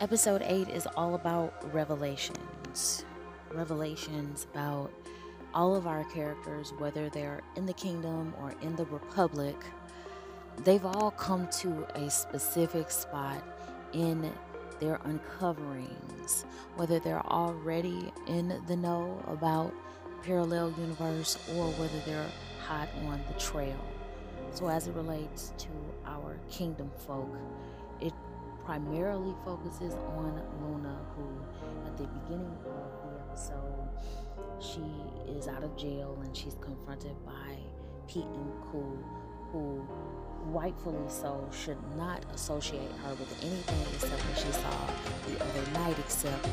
Episode 8 is all about revelations. Revelations about all of our characters, whether they're in the kingdom or in the republic, they've all come to a specific spot in their uncoverings, whether they're already in the know about parallel universe or whether they're hot on the trail. So as it relates to our kingdom folk, primarily focuses on Luna, who at the beginning of the episode, she is out of jail and she's confronted by Pete and Cool, who rightfully so should not associate her with anything except what she saw the other night except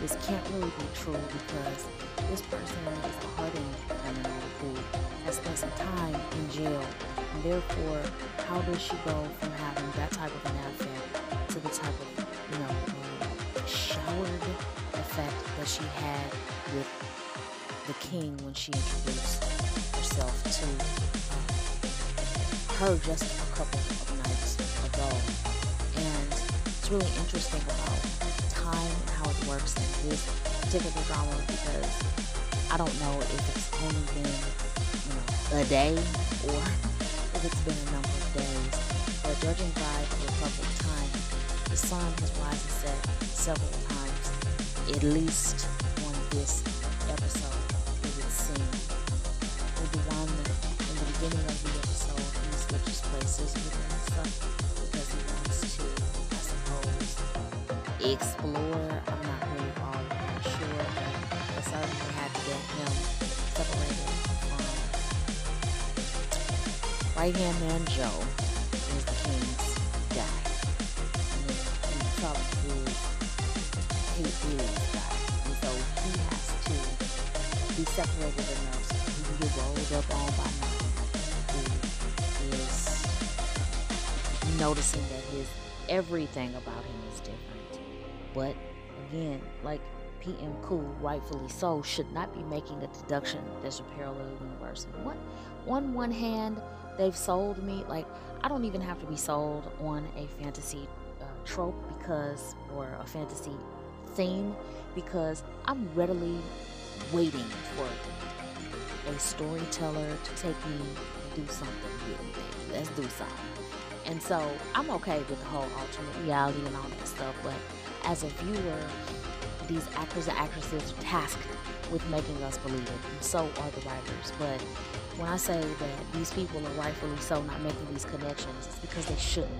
this can't really be true because this person is a hardened criminal who has spent some time in jail. And therefore how does she go from having that type of an to the type of, you know, um, showered effect that she had with the king when she introduced herself to uh, her just a couple of nights ago. And it's really interesting about time and how it works in this particular drama because I don't know if it's only been, you know, a day or if it's been a number of days. But judging by sun has risen set several times, at least on this episode. It would seem. With the one in the beginning of the episode, he switches places with himself because he wants to, I suppose, explore. I'm not really all sure, but certainly had to get him separated from right hand man Joe separated enough so he can get rolled up on by noticing that his everything about him is different. But again, like PM Cool, rightfully so, should not be making a deduction there's a parallel universe. And what on one hand, they've sold me like I don't even have to be sold on a fantasy uh, trope because or a fantasy theme because I'm readily waiting for a storyteller to take me and do something with me. Let's do something. And so I'm okay with the whole alternate reality and all that stuff, but as a viewer, these actors and actresses are tasked with making us believe it, and so are the writers. But when I say that these people are rightfully so not making these connections, it's because they shouldn't.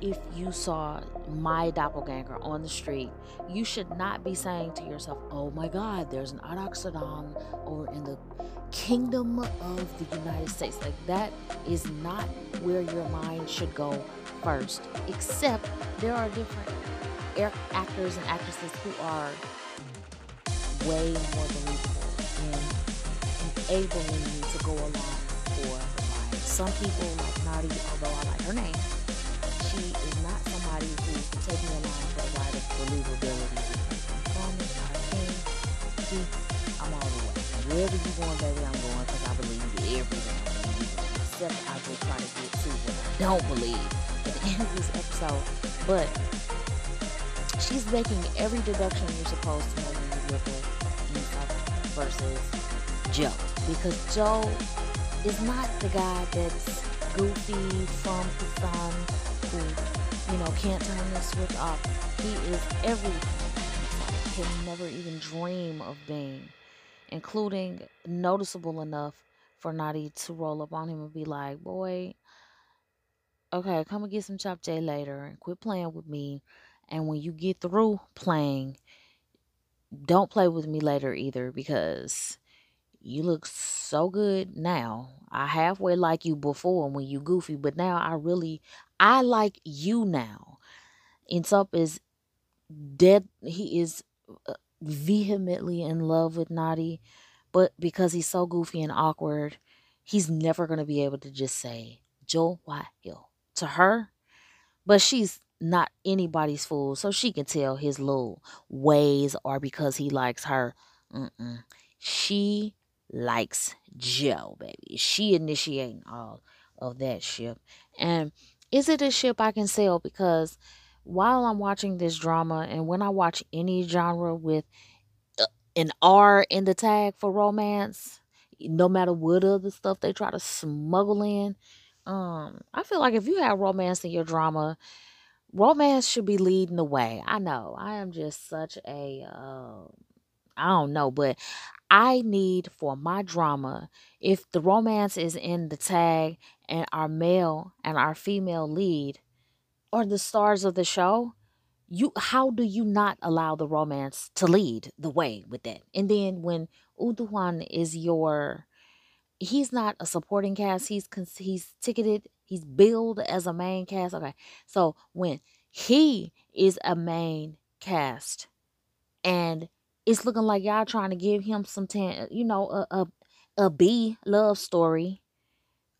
If you saw my doppelganger on the street, you should not be saying to yourself, oh my God, there's an Adoxodon over in the kingdom of the United States. Like, that is not where your mind should go first, except there are different actors and actresses who are way more believable in enabling you to go along for the ride. Some people, like Nadi, although I like her name, can. I'm not a. See, um, I'm all the way. Wherever you going, baby, I'm going because I believe everything. Except I will try to get to what I don't believe at the end of this episode. But she's making every deduction you're supposed to make when you look at versus Joe. Because Joe is not the guy that's goofy the sun who, you know, can't turn the switch off. He is everything. Can never even dream of being, including noticeable enough for Nadi to roll up on him and be like, boy, okay, come and get some Chop J later and quit playing with me and when you get through playing, don't play with me later either because you look so good now. I halfway like you before when you goofy, but now I really I like you now. Eun-seop is dead. He is uh, vehemently in love with Nadi, but because he's so goofy and awkward, he's never gonna be able to just say Joe Why Hill to her. But she's not anybody's fool, so she can tell his little ways are because he likes her. Mm-mm. She likes Joe, baby. She initiating all of that shit. And is it a ship I can sell? Because while I'm watching this drama and when I watch any genre with uh, an R in the tag for romance, no matter what other stuff they try to smuggle in, um, I feel like if you have romance in your drama, romance should be leading the way. I know I am just such a uh, I don't know, but I need for my drama if the romance is in the tag and our male and our female lead are the stars of the show, you how do you not allow the romance to lead the way with that? And then when Do-hwan is your he's not a supporting cast, he's he's ticketed, he's billed as a main cast. Okay. So when he is a main cast and it's looking like y'all trying to give him some tan, you know, a a, a B love story.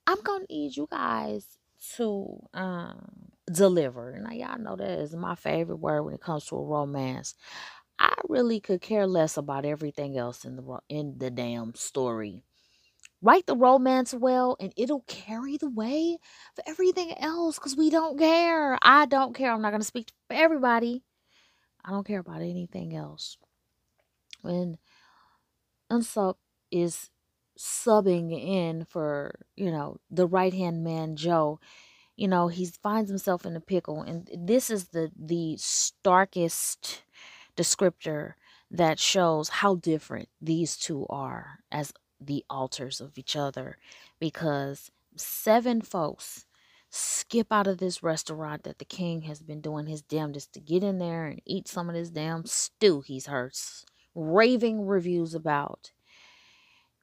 I'm gonna need you guys to um deliver. Now y'all know that is my favorite word when it comes to a romance. I really could care less about everything else in the in the damn story. Write the romance well and it'll carry the way for everything else cuz we don't care. I don't care. I'm not to speak for everybody. I don't care about anything else. When Eun-seop is subbing in for, you know, the right-hand man Joe, you know, he finds himself in a pickle and this is the the starkest descriptor that shows how different these two are as the alters of each other because seven folks skip out of this restaurant that the king has been doing his damnedest to get in there and eat some of this damn stew he's heard raving reviews about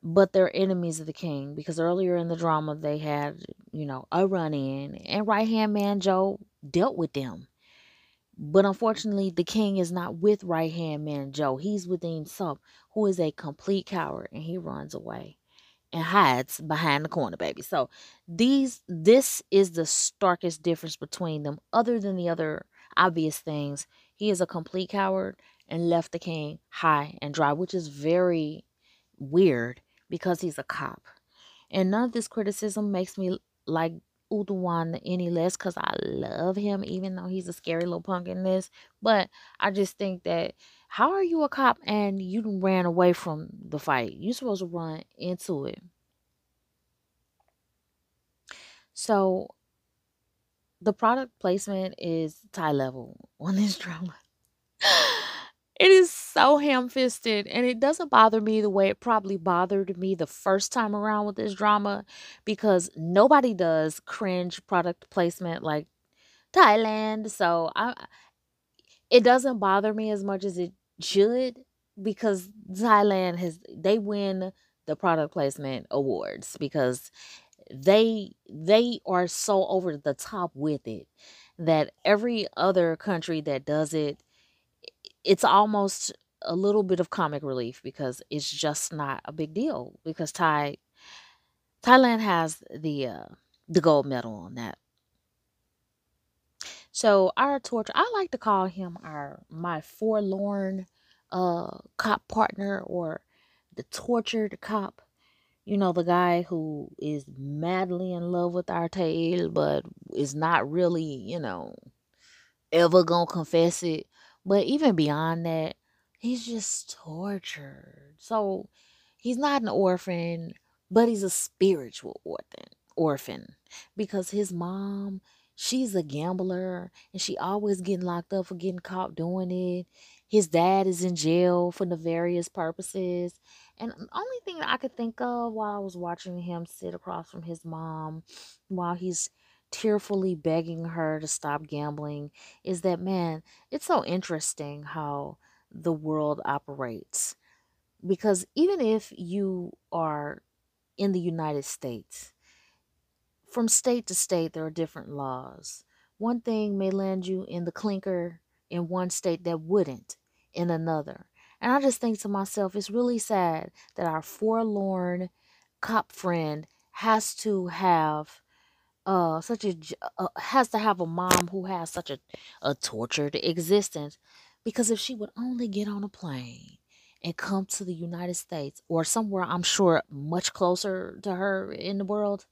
but they're enemies of the king because earlier in the drama they had, you know, a run in and right hand man Joe dealt with them. But unfortunately, the king is not with right hand man Joe. He's with Sub, who is a complete coward, and he runs away and hides behind the corner, baby. So these this is the starkest difference between them, other than the other obvious things. He is a complete coward and left the king high and dry, which is very weird because he's a cop. And none of this criticism makes me like Do-hwan any less because I love him, even though he's a scary little punk in this. But I just think that how are you a cop and you ran away from the fight? You're supposed to run into it. So the product placement is Thai level on this drama. It is so ham fisted, and it doesn't bother me the way it probably bothered me the first time around with this drama because nobody does cringe product placement like Thailand. So I, it doesn't bother me as much as it should because Thailand has they win the product placement awards because they they are so over the top with it that every other country that does it it's almost a little bit of comic relief because it's just not a big deal because Thai Thailand has the uh, the gold medal on that. So our torture, I like to call him our my forlorn uh cop partner or the tortured cop. You know, the guy who is madly in love with our tail but is not really, you know, ever gonna confess it but even beyond that, he's just tortured. So he's not an orphan, but he's a spiritual orphan. Orphan because his mom, she's a gambler and she always getting locked up for getting caught doing it. His dad is in jail for nefarious purposes. And the only thing that I could think of while I was watching him sit across from his mom while he's tearfully begging her to stop gambling is that man it's so interesting how the world operates. Because even if you are in the United States from state to state there are different laws. One thing may land you in the clinker in one state that wouldn't in another. And I just think to myself it's really sad that our forlorn cop friend has to have uh such a uh, has to have a mom who has such a, a tortured existence because if she would only get on a plane and come to the United States or somewhere I'm sure much closer to her in the world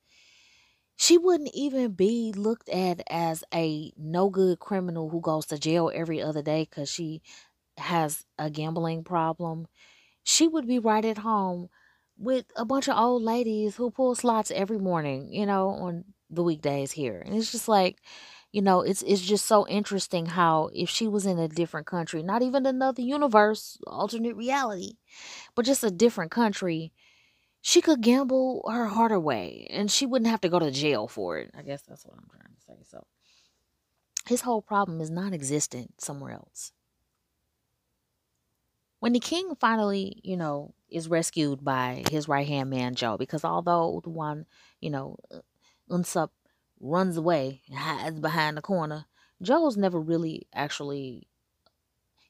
she wouldn't even be looked at as a no good criminal who goes to jail every other day because she has a gambling problem. She would be right at home with a bunch of old ladies who pull slots every morning, you know, on the weekdays here. And it's just like, you know, it's it's just so interesting how if she was in a different country, not even another universe, alternate reality, but just a different country, she could gamble her heart away and she wouldn't have to go to jail for it. I guess that's what I'm trying to say. So his whole problem is non existent somewhere else. When the king finally, you know, is rescued by his right hand man Joe, because although the one, you know, Eun-seop runs away, and hides behind the corner. Joe's never really actually,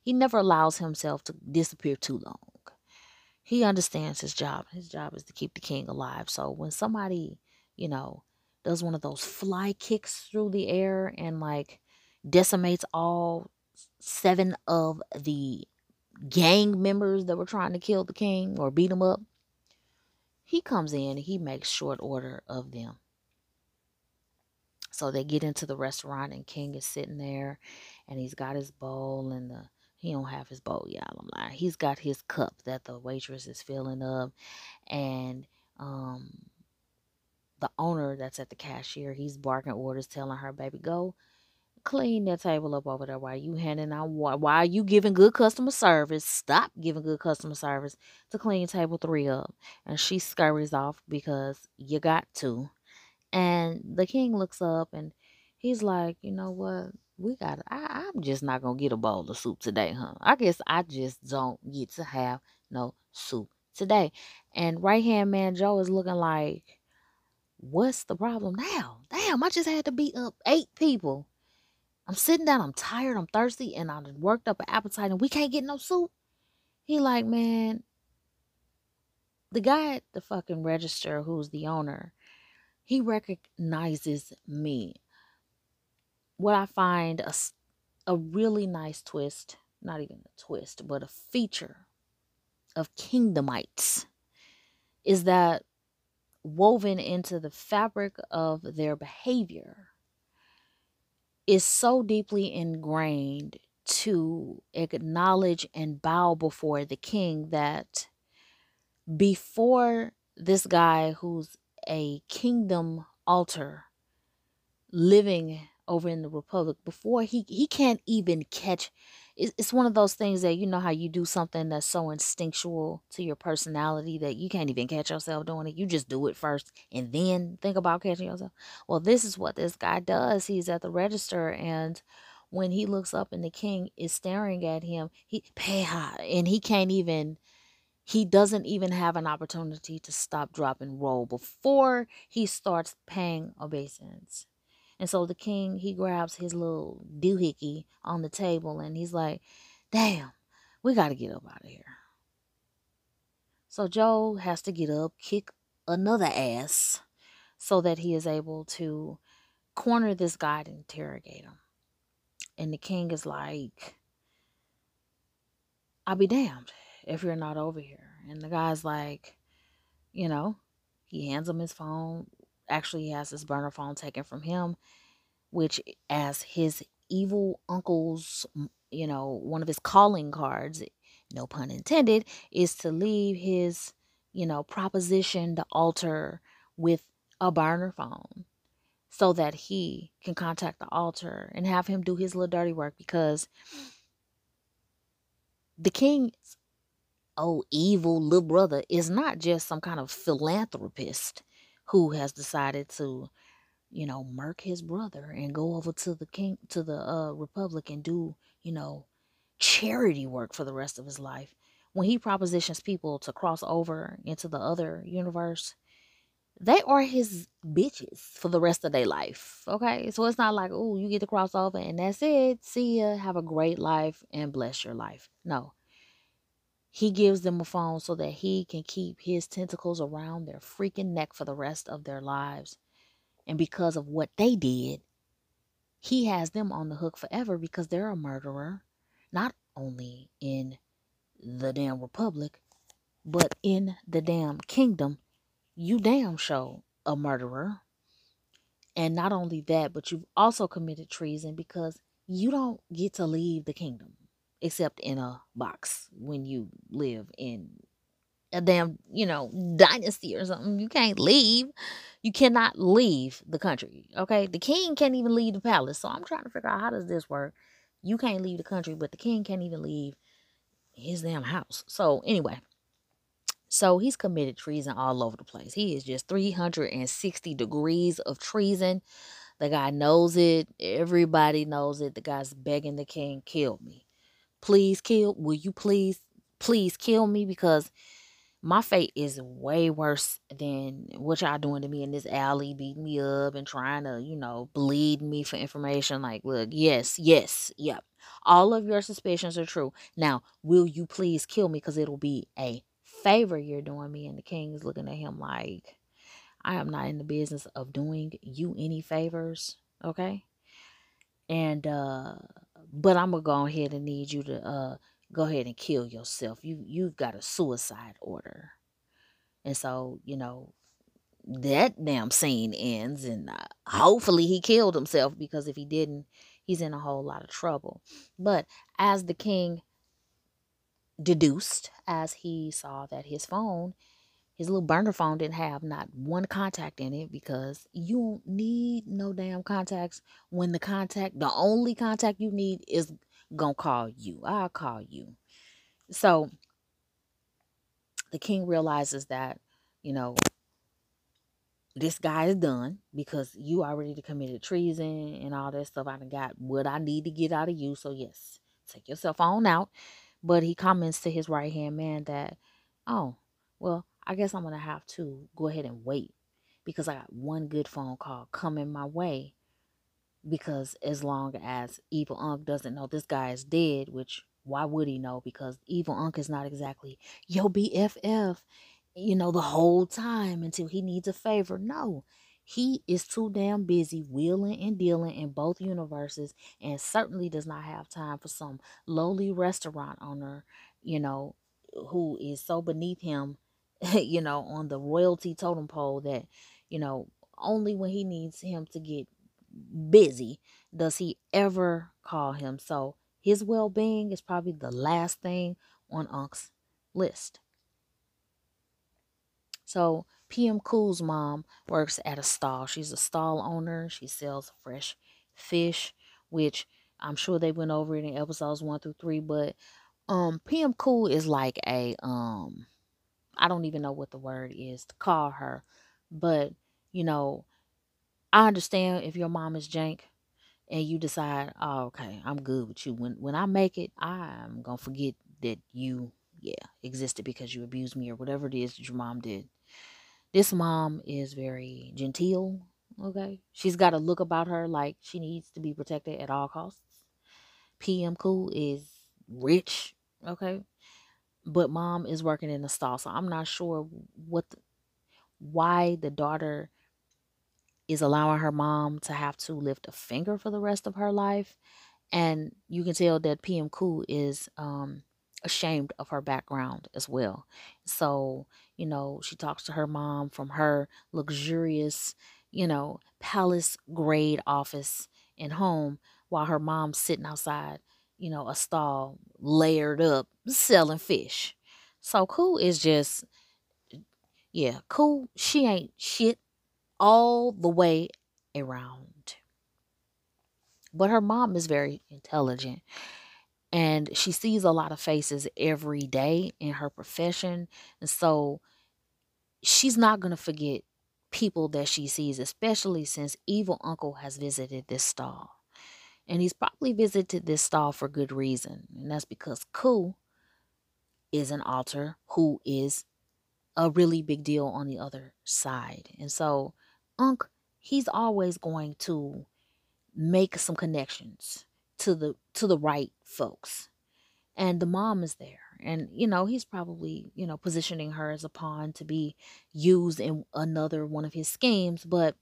he never allows himself to disappear too long. He understands his job. His job is to keep the king alive. So when somebody, you know, does one of those fly kicks through the air and like decimates all seven of the gang members that were trying to kill the king or beat him up, he comes in, and he makes short order of them. So they get into the restaurant and King is sitting there and he's got his bowl and the he don't have his bowl, y'all. I'm lying. He's got his cup that the waitress is filling up and um the owner that's at the cashier, he's barking orders telling her, baby, go clean that table up over there while you handing out. While you giving good customer service, stop giving good customer service to clean table three up. And she scurries off because you got to. And the king looks up and he's like, you know what? We got I, I'm just not gonna get a bowl of soup today, huh? I guess I just don't get to have no soup today. And right hand man Joe is looking like, what's the problem now? Damn, I just had to beat up eight people. I'm sitting down, I'm tired, I'm thirsty, and I worked up an appetite, and we can't get no soup. He like, man, the guy at the fucking register who's the owner, he recognizes me. What I find a, a really nice twist, not even a twist, but a feature of kingdomites is that woven into the fabric of their behavior is so deeply ingrained to acknowledge and bow before the king that before this guy who's a kingdom altar living over in the republic before he he can't even catch it's one of those things that you know how you do something that's so instinctual to your personality that you can't even catch yourself doing it. You just do it first and then think about catching yourself. Well this is what this guy does. He's at the register and when he looks up and the king is staring at him he pay ha and he can't even he doesn't even have an opportunity to stop, drop, and roll before he starts paying obeisance. And so the king, he grabs his little doohickey on the table and he's like, damn, we got to get up out of here. So Joe has to get up, kick another ass so that he is able to corner this guy to interrogate him. And the king is like, I'll be damned if you're not over here. And the guy's like, you know, he hands him his phone. Actually, he has his burner phone taken from him, which, as his evil uncle's, you know, one of his calling cards, no pun intended, is to leave his, you know, proposition to altar with a burner phone so that he can contact the altar and have him do his little dirty work because the king's oh evil little brother is not just some kind of philanthropist who has decided to you know murk his brother and go over to the king to the uh republic and do you know charity work for the rest of his life. When he propositions people to cross over into the other universe they are his bitches for the rest of their life okay? So it's not like oh you get to cross over and that's it see ya have a great life and bless your life. No he gives them a phone so that he can keep his tentacles around their freaking neck for the rest of their lives. And because of what they did, he has them on the hook forever because they're a murderer, not only in the damn republic, but in the damn kingdom. You damn show a murderer. And not only that, but you've also committed treason because you don't get to leave the kingdom except in a box when you live in a damn, you know, dynasty or something. You can't leave. You cannot leave the country. Okay. The king can't even leave the palace. So I'm trying to figure out how does this work? You can't leave the country, but the king can't even leave his damn house. So anyway. So he's committed treason all over the place. He is just 360 degrees of treason. The guy knows it. Everybody knows it. The guy's begging the king, kill me. Please kill. Will you please, please kill me? Because my fate is way worse than what y'all doing to me in this alley, beating me up and trying to, you know, bleed me for information. Like, look, yes, yes, yep. All of your suspicions are true. Now, will you please kill me? Because it'll be a favor you're doing me. And the king is looking at him like, I am not in the business of doing you any favors. Okay. And, uh, but I'm gonna go ahead and need you to, uh, go ahead and kill yourself. You you've got a suicide order. And so, you know, that damn scene ends and uh, hopefully he killed himself because if he didn't, he's in a whole lot of trouble. But as the king deduced as he saw that his phone his little burner phone didn't have not one contact in it because you don't need no damn contacts when the contact the only contact you need is gonna call you. I'll call you. So the king realizes that, you know, this guy is done because you already committed treason and all that stuff. I got what I need to get out of you. So yes, take yourself on out. But he comments to his right hand man that, oh, well, I guess I'm gonna have to go ahead and wait because I got one good phone call coming my way because as long as evil Unc doesn't know this guy is dead, which why would he know? Because evil Unc is not exactly yo BFF, you know, the whole time until he needs a favor. No, he is too damn busy wheeling and dealing in both universes and certainly does not have time for some lowly restaurant owner, you know, who is so beneath him, you know, on the royalty totem pole that, you know, only when he needs him to get busy does he ever call him. So his well being is probably the last thing on Unc's list. So PM Cool's mom works at a stall. She's a stall owner. She sells fresh fish, which I'm sure they went over it in episodes one through three. But um, PM Cool is like a um, I don't even know what the word is to call her, but you know, I understand if your mom is jank and you decide, oh, okay, I'm good with you. When when I make it, I'm gonna forget that you, yeah, existed because you abused me or whatever it is that your mom did. This mom is very genteel, okay? She's got a look about her like she needs to be protected at all costs. PM Cool is rich, okay? But mom is working in the stall, so I'm not sure what the, why the daughter is allowing her mom to have to lift a finger for the rest of her life. And you can tell that PM Cool is um, ashamed of her background as well. So, you know, she talks to her mom from her luxurious, you know, palace grade office and home while her mom's sitting outside, you know, a stall layered up selling fish. So Cool is just, yeah, Cool. She ain't shit all the way around. But her mom is very intelligent and she sees a lot of faces every day in her profession. And so she's not going to forget people that she sees, especially since Evil Uncle has visited this stall. And he's probably visited this stall for good reason. And that's because Ku is an alter who is a really big deal on the other side. And so Unc, he's always going to make some connections to the to the right folks. And the mom is there. And you know, he's probably, you know, positioning her as a pawn to be used in another one of his schemes, but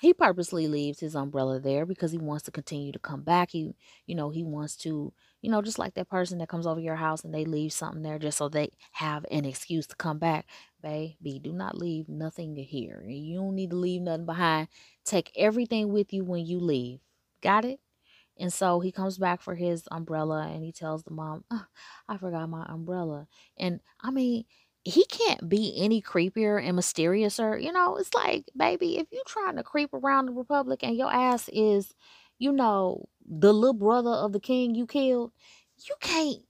he purposely leaves his umbrella there because he wants to continue to come back. He, you know, he wants to, you know, just like that person that comes over your house and they leave something there just so they have an excuse to come back. Baby, do not leave nothing here. You don't need to leave nothing behind. Take everything with you when you leave. Got it? And so he comes back for his umbrella and he tells the mom, oh, I forgot my umbrella. And I mean, he can't be any creepier and mysteriouser. You know, it's like, baby, if you trying to creep around the Republic and your ass is, you know, the little brother of the king you killed, you can't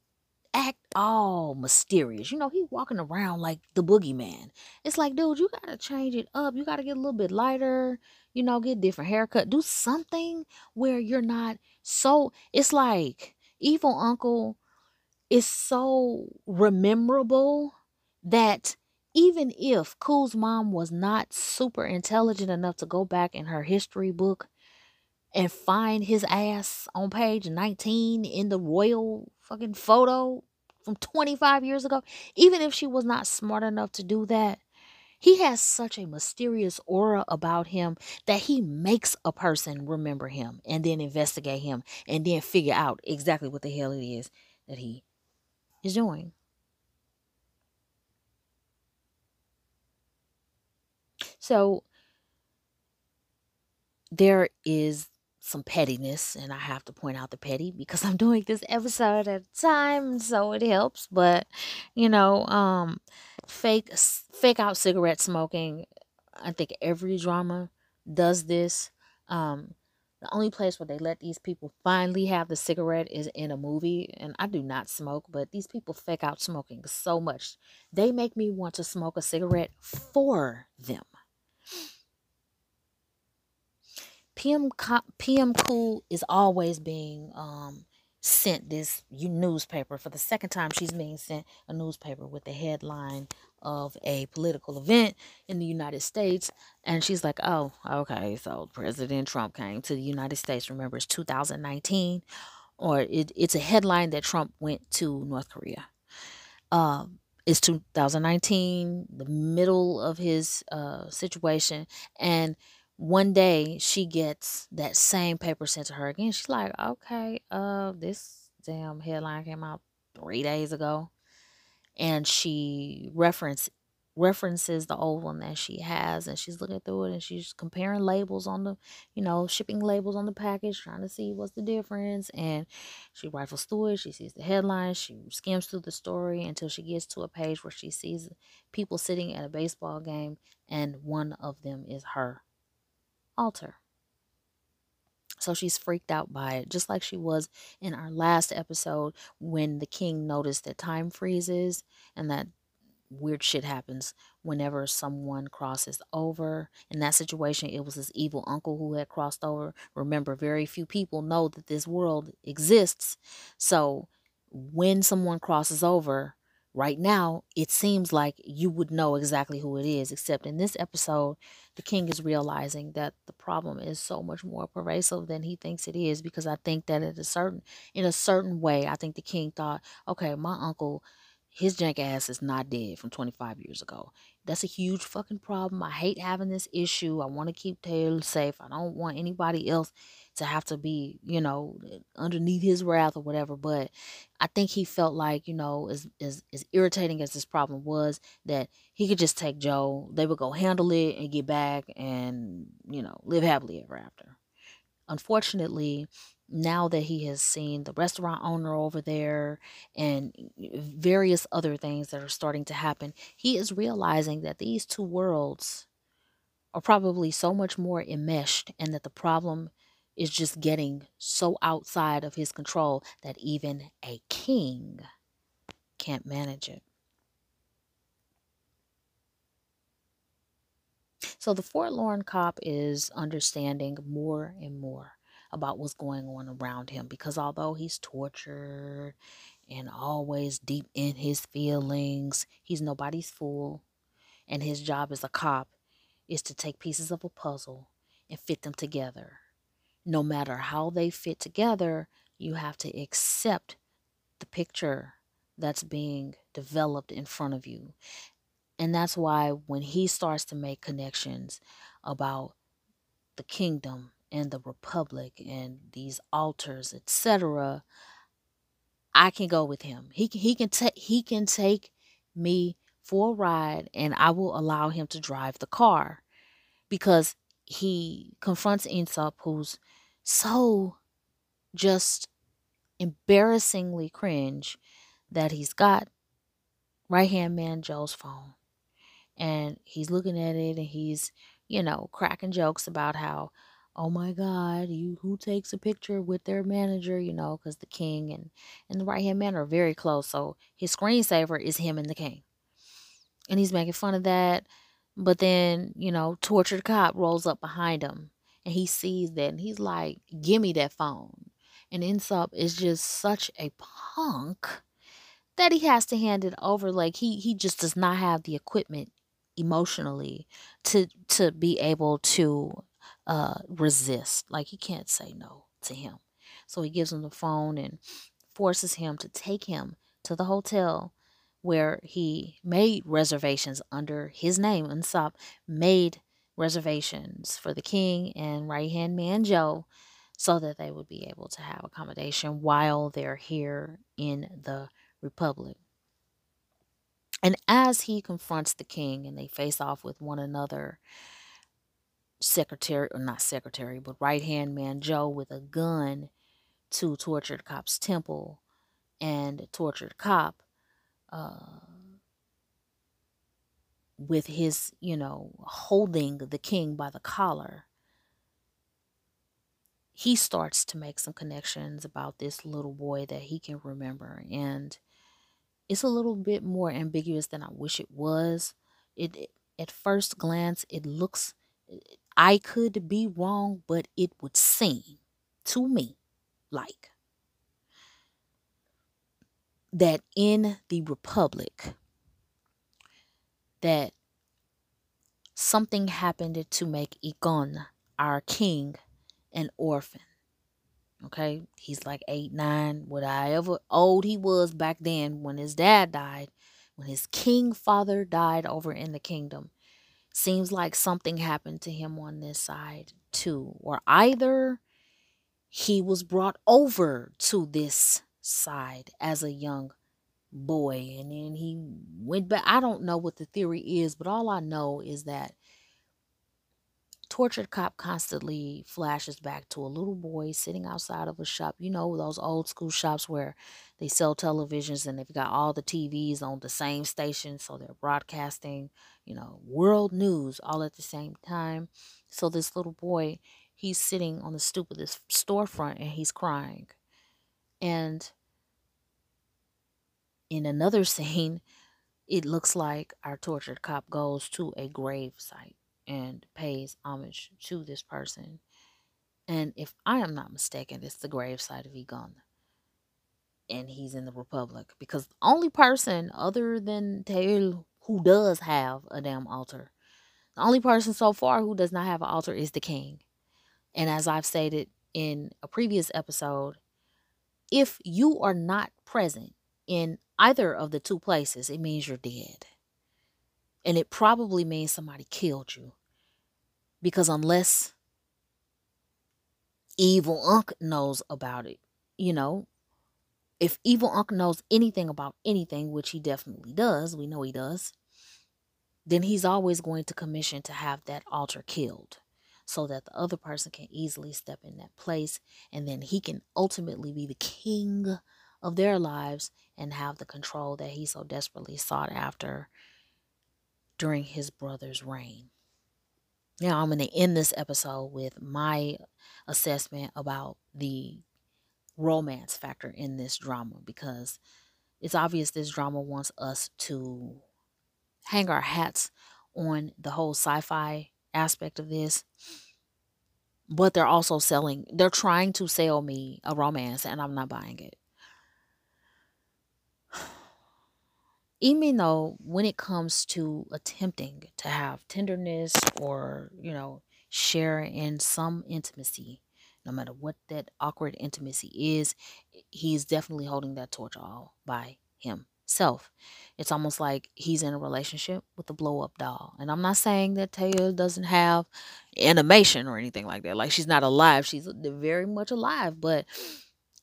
act all mysterious. You know, he walking around like the boogeyman. It's like, dude, you gotta change it up. You gotta get a little bit lighter, you know, get different haircut. Do something where you're not so it's like evil uncle is so rememberable that even if Cool's mom was not super intelligent enough to go back in her history book and find his ass on page 19 in the royal fucking photo from 25 years ago, even if she was not smart enough to do that, he has such a mysterious aura about him that he makes a person remember him and then investigate him and then figure out exactly what the hell it is that he is doing. So there is some pettiness, and I have to point out the petty because I'm doing this episode at a time, so it helps. But you know, um, fake fake out cigarette smoking. I think every drama does this. Um, the only place where they let these people finally have the cigarette is in a movie. And I do not smoke, but these people fake out smoking so much. They make me want to smoke a cigarette for them. PM PM Cool is always being um, sent this newspaper for the second time. She's being sent a newspaper with the headline of a political event in the United States, and she's like, "Oh, okay, so President Trump came to the United States. Remember, it's 2019, or it, it's a headline that Trump went to North Korea." Um, it's 2019, the middle of his uh, situation, and one day she gets that same paper sent to her again. She's like, okay, uh, this damn headline came out three days ago. And she reference references the old one that she has and she's looking through it and she's comparing labels on the you know shipping labels on the package trying to see what's the difference and she rifles through it she sees the headlines she skims through the story until she gets to a page where she sees people sitting at a baseball game and one of them is her altar. So she's freaked out by it, just like she was in our last episode when the king noticed that time freezes and that weird shit happens whenever someone crosses over. In that situation, it was his evil uncle who had crossed over. Remember, very few people know that this world exists. So when someone crosses over, right now it seems like you would know exactly who it is except in this episode the king is realizing that the problem is so much more pervasive than he thinks it is because i think that at a certain in a certain way i think the king thought okay my uncle his jank ass is not dead from 25 years ago. That's a huge fucking problem. I hate having this issue. I want to keep Taylor safe. I don't want anybody else to have to be, you know, underneath his wrath or whatever. But I think he felt like, you know, as as, as irritating as this problem was, that he could just take Joe. They would go handle it and get back and, you know, live happily ever after. Unfortunately, now that he has seen the restaurant owner over there and various other things that are starting to happen, he is realizing that these two worlds are probably so much more enmeshed and that the problem is just getting so outside of his control that even a king can't manage it. So the forlorn cop is understanding more and more about what's going on around him because although he's tortured and always deep in his feelings, he's nobody's fool. And his job as a cop is to take pieces of a puzzle and fit them together. No matter how they fit together, you have to accept the picture that's being developed in front of you. And that's why when he starts to make connections about the kingdom and the republic and these altars, etc., I can go with him. He can he can take he can take me for a ride and I will allow him to drive the car because he confronts Eun-seop who's so just embarrassingly cringe that he's got right hand man Joe's phone and he's looking at it and he's, you know, cracking jokes about how, oh my God, you who takes a picture with their manager, you know, because the king and, and the right hand man are very close. So his screensaver is him and the king. And he's making fun of that. But then, you know, tortured cop rolls up behind him and he sees that and he's like, give me that phone. And Eun-seop is just such a punk that he has to hand it over. Like he he just does not have the equipment emotionally to to be able to uh resist. Like he can't say no to him. So he gives him the phone and forces him to take him to the hotel where he made reservations under his name. Eun-seop made reservations for the king and right hand man Joe so that they would be able to have accommodation while they're here in the Republic. And as he confronts the king and they face off with one another, secretary, or not secretary, but right hand man Joe with a gun to tortured cop's temple and tortured cop uh, with his, you know, holding the king by the collar he starts to make some connections about this little boy that he can remember. And it's a little bit more ambiguous than I wish it was. It, it at first glance it looks I could be wrong, but it would seem to me like that in the republic that something happened to make Ikon, our king, an orphan. Okay, he's like eight, nine, whatever old he was back then when his dad died, when his king father died over in the kingdom. Seems like something happened to him on this side too, or either he was brought over to this side as a young boy and then he went back. I don't know what the theory is, but all I know is that tortured cop constantly flashes back to a little boy sitting outside of a shop. You know, those old school shops where they sell televisions and they've got all the TVs on the same station. So they're broadcasting, you know, world news all at the same time. So this little boy, he's sitting on the stoop of this storefront and he's crying. And in another scene, it looks like our tortured cop goes to a grave site and pays homage to this person. And if I am not mistaken, it's the gravesite of Egon. And he's in the Republic. Because the only person other than Tae-eul who does have a damn altar, the only person so far who does not have an altar is the king. And as I've stated in a previous episode, if you are not present in either of the two places, it means you're dead. And it probably means somebody killed you. Because unless evil Unc knows about it, you know, if evil Unc knows anything about anything, which he definitely does, we know he does, then he's always going to commission to have that altar killed so that the other person can easily step in that place and then he can ultimately be the king of their lives and have the control that he so desperately sought after during his brother's reign. Now, I'm going to end this episode with my assessment about the romance factor in this drama because it's obvious this drama wants us to hang our hats on the whole sci fi aspect of this. But they're also selling, they're trying to sell me a romance, and I'm not buying it. Even though when it comes to attempting to have tenderness or you know share in some intimacy no matter what that awkward intimacy is he's definitely holding that torch all by himself. It's almost like he's in a relationship with a blow up doll. And I'm not saying that Tae-eul doesn't have animation or anything like that. Like she's not alive. She's very much alive. But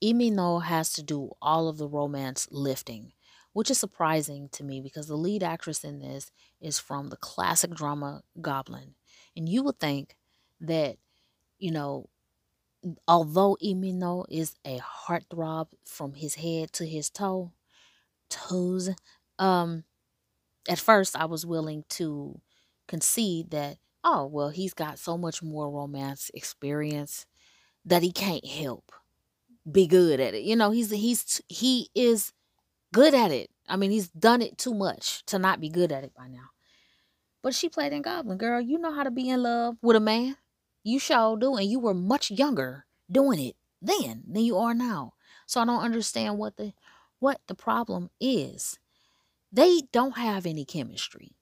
Lee Min-ho has to do all of the romance lifting, which is surprising to me because the lead actress in this is from the classic drama Goblin. And you would think that, you know, although Lee Min-ho is a heartthrob from his head to his toe, toes, um, at first I was willing to concede that, oh, well, he's got so much more romance experience that he can't help be good at it. You know, he's he's he is good at it. I mean, he's done it too much to not be good at it by now. But she played in Goblin, girl. You know how to be in love with a man. You sure do, and you were much younger doing it then than you are now. So I don't understand what the what the problem is. They don't have any chemistry.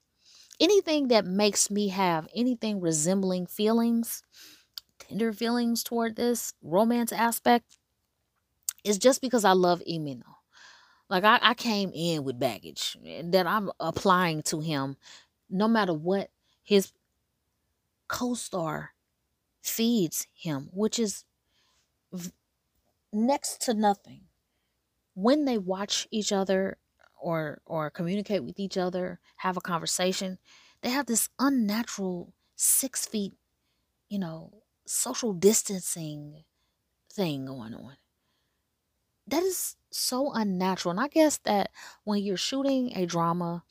Anything that makes me have anything resembling feelings, tender feelings toward this romance aspect, is just because I love Lee Min-ho. Like I, I came in with baggage eh, that I'm applying to him no matter what his co-star feeds him, which is v- next to nothing. When they watch each other or or communicate with each other, have a conversation, they have this unnatural six feet, you know, social distancing thing going on. That is so unnatural. And I guess that when you're shooting a drama,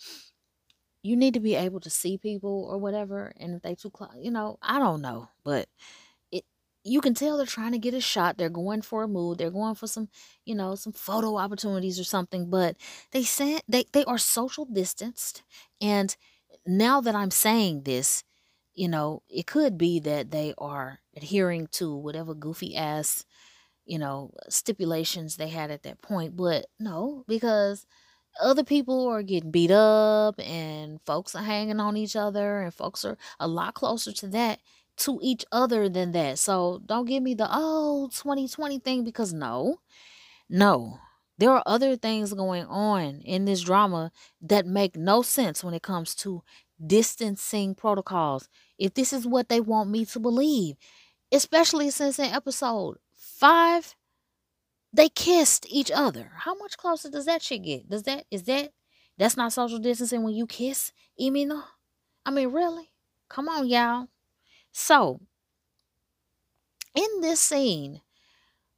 you need to be able to see people or whatever. And if they too close, you know, I don't know, but it you can tell they're trying to get a shot. They're going for a mood. They're going for some, you know, some photo opportunities or something. But they said they they are social distanced. And now that I'm saying this, you know, it could be that they are adhering to whatever goofy ass, you know, stipulations they had at that point. But no, because other people are getting beat up and folks are hanging on each other and folks are a lot closer to that to each other than that. So don't give me the oh 2020 thing because no. No. There are other things going on in this drama that make no sense when it comes to distancing protocols. If this is what they want me to believe, especially since in episode 5 they kissed each other. How much closer does that shit get? Does that is that that's not social distancing when you kiss Lee Min-ho? I mean, really? Come on, y'all. So, in this scene,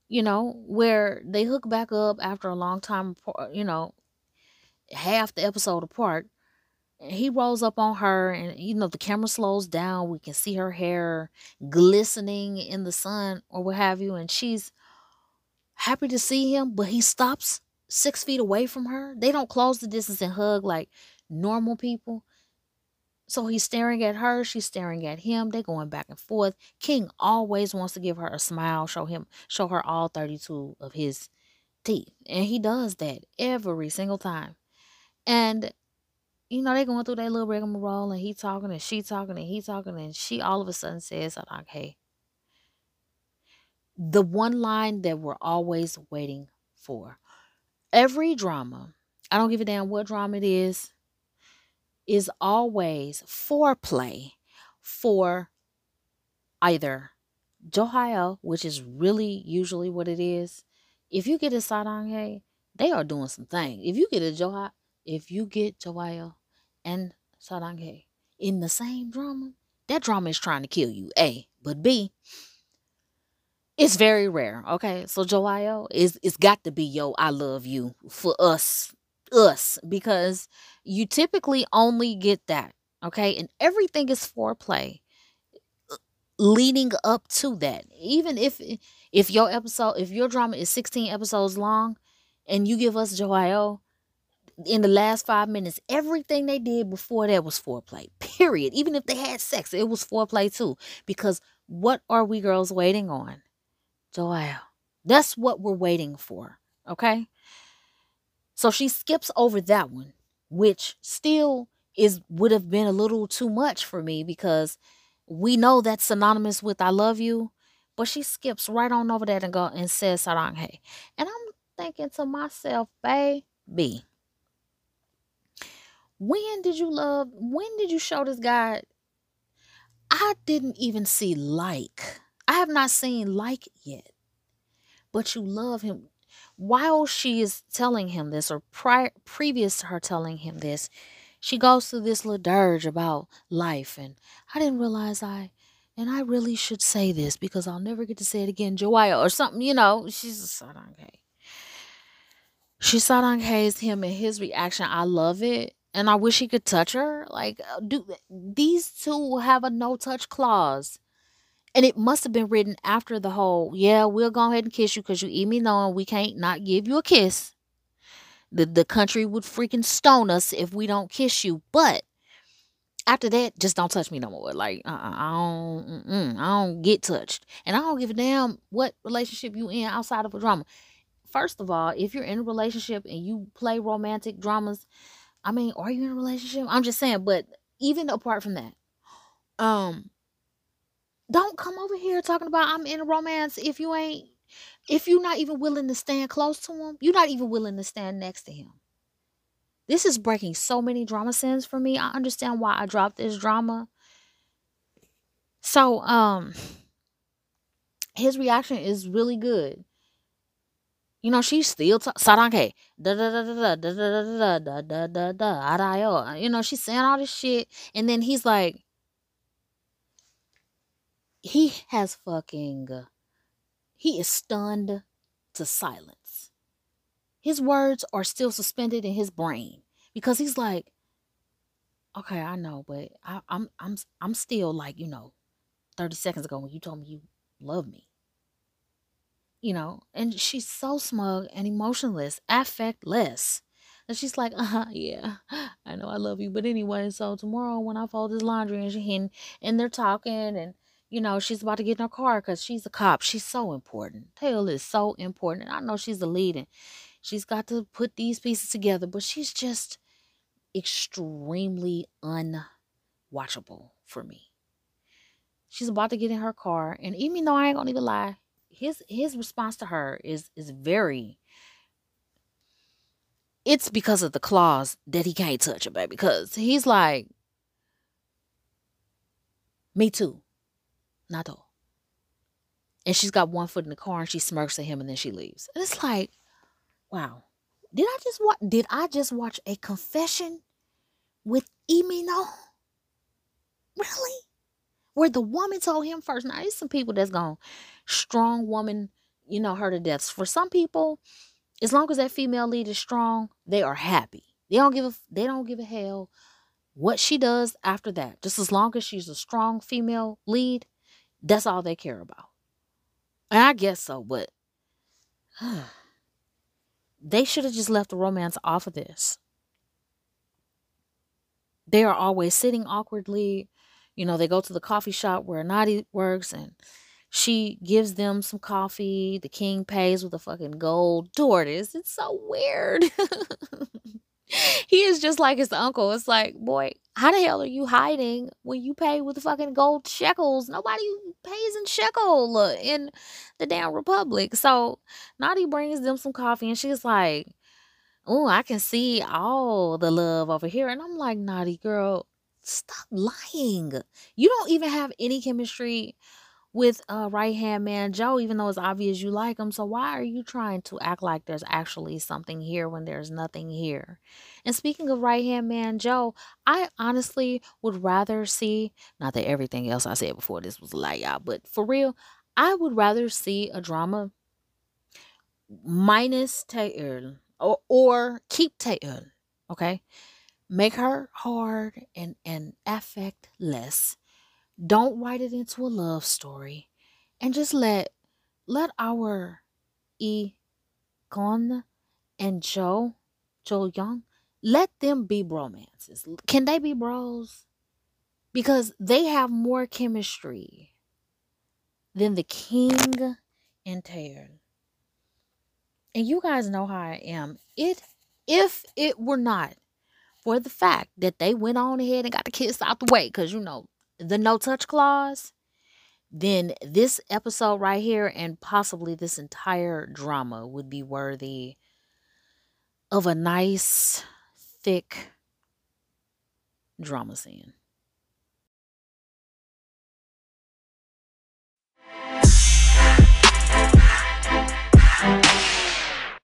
you know, where they hook back up after a long time, you know, half the episode apart, he rolls up on her and you know the camera slows down we can see her hair glistening in the sun or what have you and she's happy to see him, but he stops six feet away from her. They don't close the distance and hug like normal people. So he's staring at her, she's staring at him. They're going back and forth. King always wants to give her a smile, show him, show her all 32 of his teeth. And he does that every single time. And you know, they going through that little rigmarole and he talking and she talking and he talking and she all of a sudden says, i like, hey, the one line that we're always waiting for. Every drama, I don't give a damn what drama it is, is always foreplay for either Joahae, which is really usually what it is. If you get a Saranghae, they are doing some things. If you get a Joahae, if you get Joahae and Saranghae in the same drama, that drama is trying to kill you. A, but B, it's very rare. Okay. So Joahae is it's got to be yo, I love you for us. Us. Because you typically only get that. Okay. And everything is foreplay uh, leading up to that. Even if if your episode, if your drama is 16 episodes long and you give us Joahae in the last five minutes, everything they did before that was foreplay. Period. Even if they had sex, it was foreplay too. Because what are we girls waiting on? Joahae. That's what we're waiting for. Okay. So she skips over that one, which still is would have been a little too much for me because we know that's synonymous with I love you. But she skips right on over that and go and says saranghae. And I'm thinking to myself, baby, When did you love? When did you show this guy? I didn't even see like. I have not seen like yet. But you love him. While she is telling him this, or prior previous to her telling him this, she goes through this little dirge about life. And I didn't realize I and I really should say this because I'll never get to say it again, Joahae, or something, you know. She's a Saranghae. She Saranghae's him and his reaction. I love it. And I wish he could touch her. Like, uh, do these two have a no touch clause? And it must have been written after the whole, yeah, we'll go ahead and kiss you because you eat me knowing we can't not give you a kiss. The the country would freaking stone us if we don't kiss you. But after that, just don't touch me no more. Like, uh, uh I don't, I don't get touched, and I don't give a damn what relationship you in outside of a drama. First of all, if you're in a relationship and you play romantic dramas, I mean, are you in a relationship? I'm just saying, but even apart from that, um, don't come over here talking about I'm in a romance if you ain't, if you're not even willing to stand close to him, you're not even willing to stand next to him. This is breaking so many drama sins for me. I understand why I dropped this drama. So, um, his reaction is really good. You know, she's still saranghae. Da da da da da da da da da da da da You know, she's saying all this shit, and then he's like, he has fucking, he is stunned to silence his words are still suspended in his brain because he's like, okay, I know, but I, I'm I'm I'm still like you know, thirty seconds ago when you told me you love me. You know, and she's so smug and emotionless, affectless. And she's like, uh huh, yeah, I know I love you. But anyway, so tomorrow when I fold this laundry and she and, and they're talking and you know, she's about to get in her car because she's a cop. She's so important. Tae-eul is so important. I know she's the lead and She's got to put these pieces together, but she's just extremely unwatchable for me. She's about to get in her car, and even though I ain't gonna even lie, his his response to her is is very it's because of the clause that he can't touch her, baby. Because he's like, Me too. All. And she's got one foot in the car and she smirks at him and then she leaves. And it's like, Wow. Did I just watch did I just watch a confession with Lee Min-ho? Really? Where the woman told him first. Now there's some people that's gone strong woman, you know, her to death. For some people, as long as that female lead is strong, they are happy. They don't give a they don't give a hell what she does after that. Just as long as she's a strong female lead, that's all they care about. And I guess so, but They should have just left the romance off of this. They are always sitting awkwardly. You know, they go to the coffee shop where Nadi works and she gives them some coffee. The king pays with a fucking gold tortoise. It's so weird. he is just like his uncle. It's like, boy, how the hell are you hiding when you pay with fucking gold shekels? Nobody pays in shekel in the damn republic. So Nadi brings them some coffee and she's like, Oh, I can see all the love over here. And I'm like, Nadi girl, stop lying. You don't even have any chemistry with uh, right hand man Joe, even though it's obvious you like him. So why are you trying to act like there's actually something here when there's nothing here? And speaking of right hand man Joe, I honestly would rather see not that everything else I said before this was like y'all, but for real, I would rather see a drama minus Tae-eul or or keep Tae-eul, okay? Make her hard and and affect less don't write it into a love story and just let let our E Gon and Joe, Jo Yeong, let them be bromances. Can they be bros? Because they have more chemistry than the king and Tae-eul. And you guys know how I am. It if it were not for the fact that they went on ahead and got the kids out the way because, you know, the no touch clause, then this episode right here and possibly this entire drama would be worthy of a nice, thick drama scene.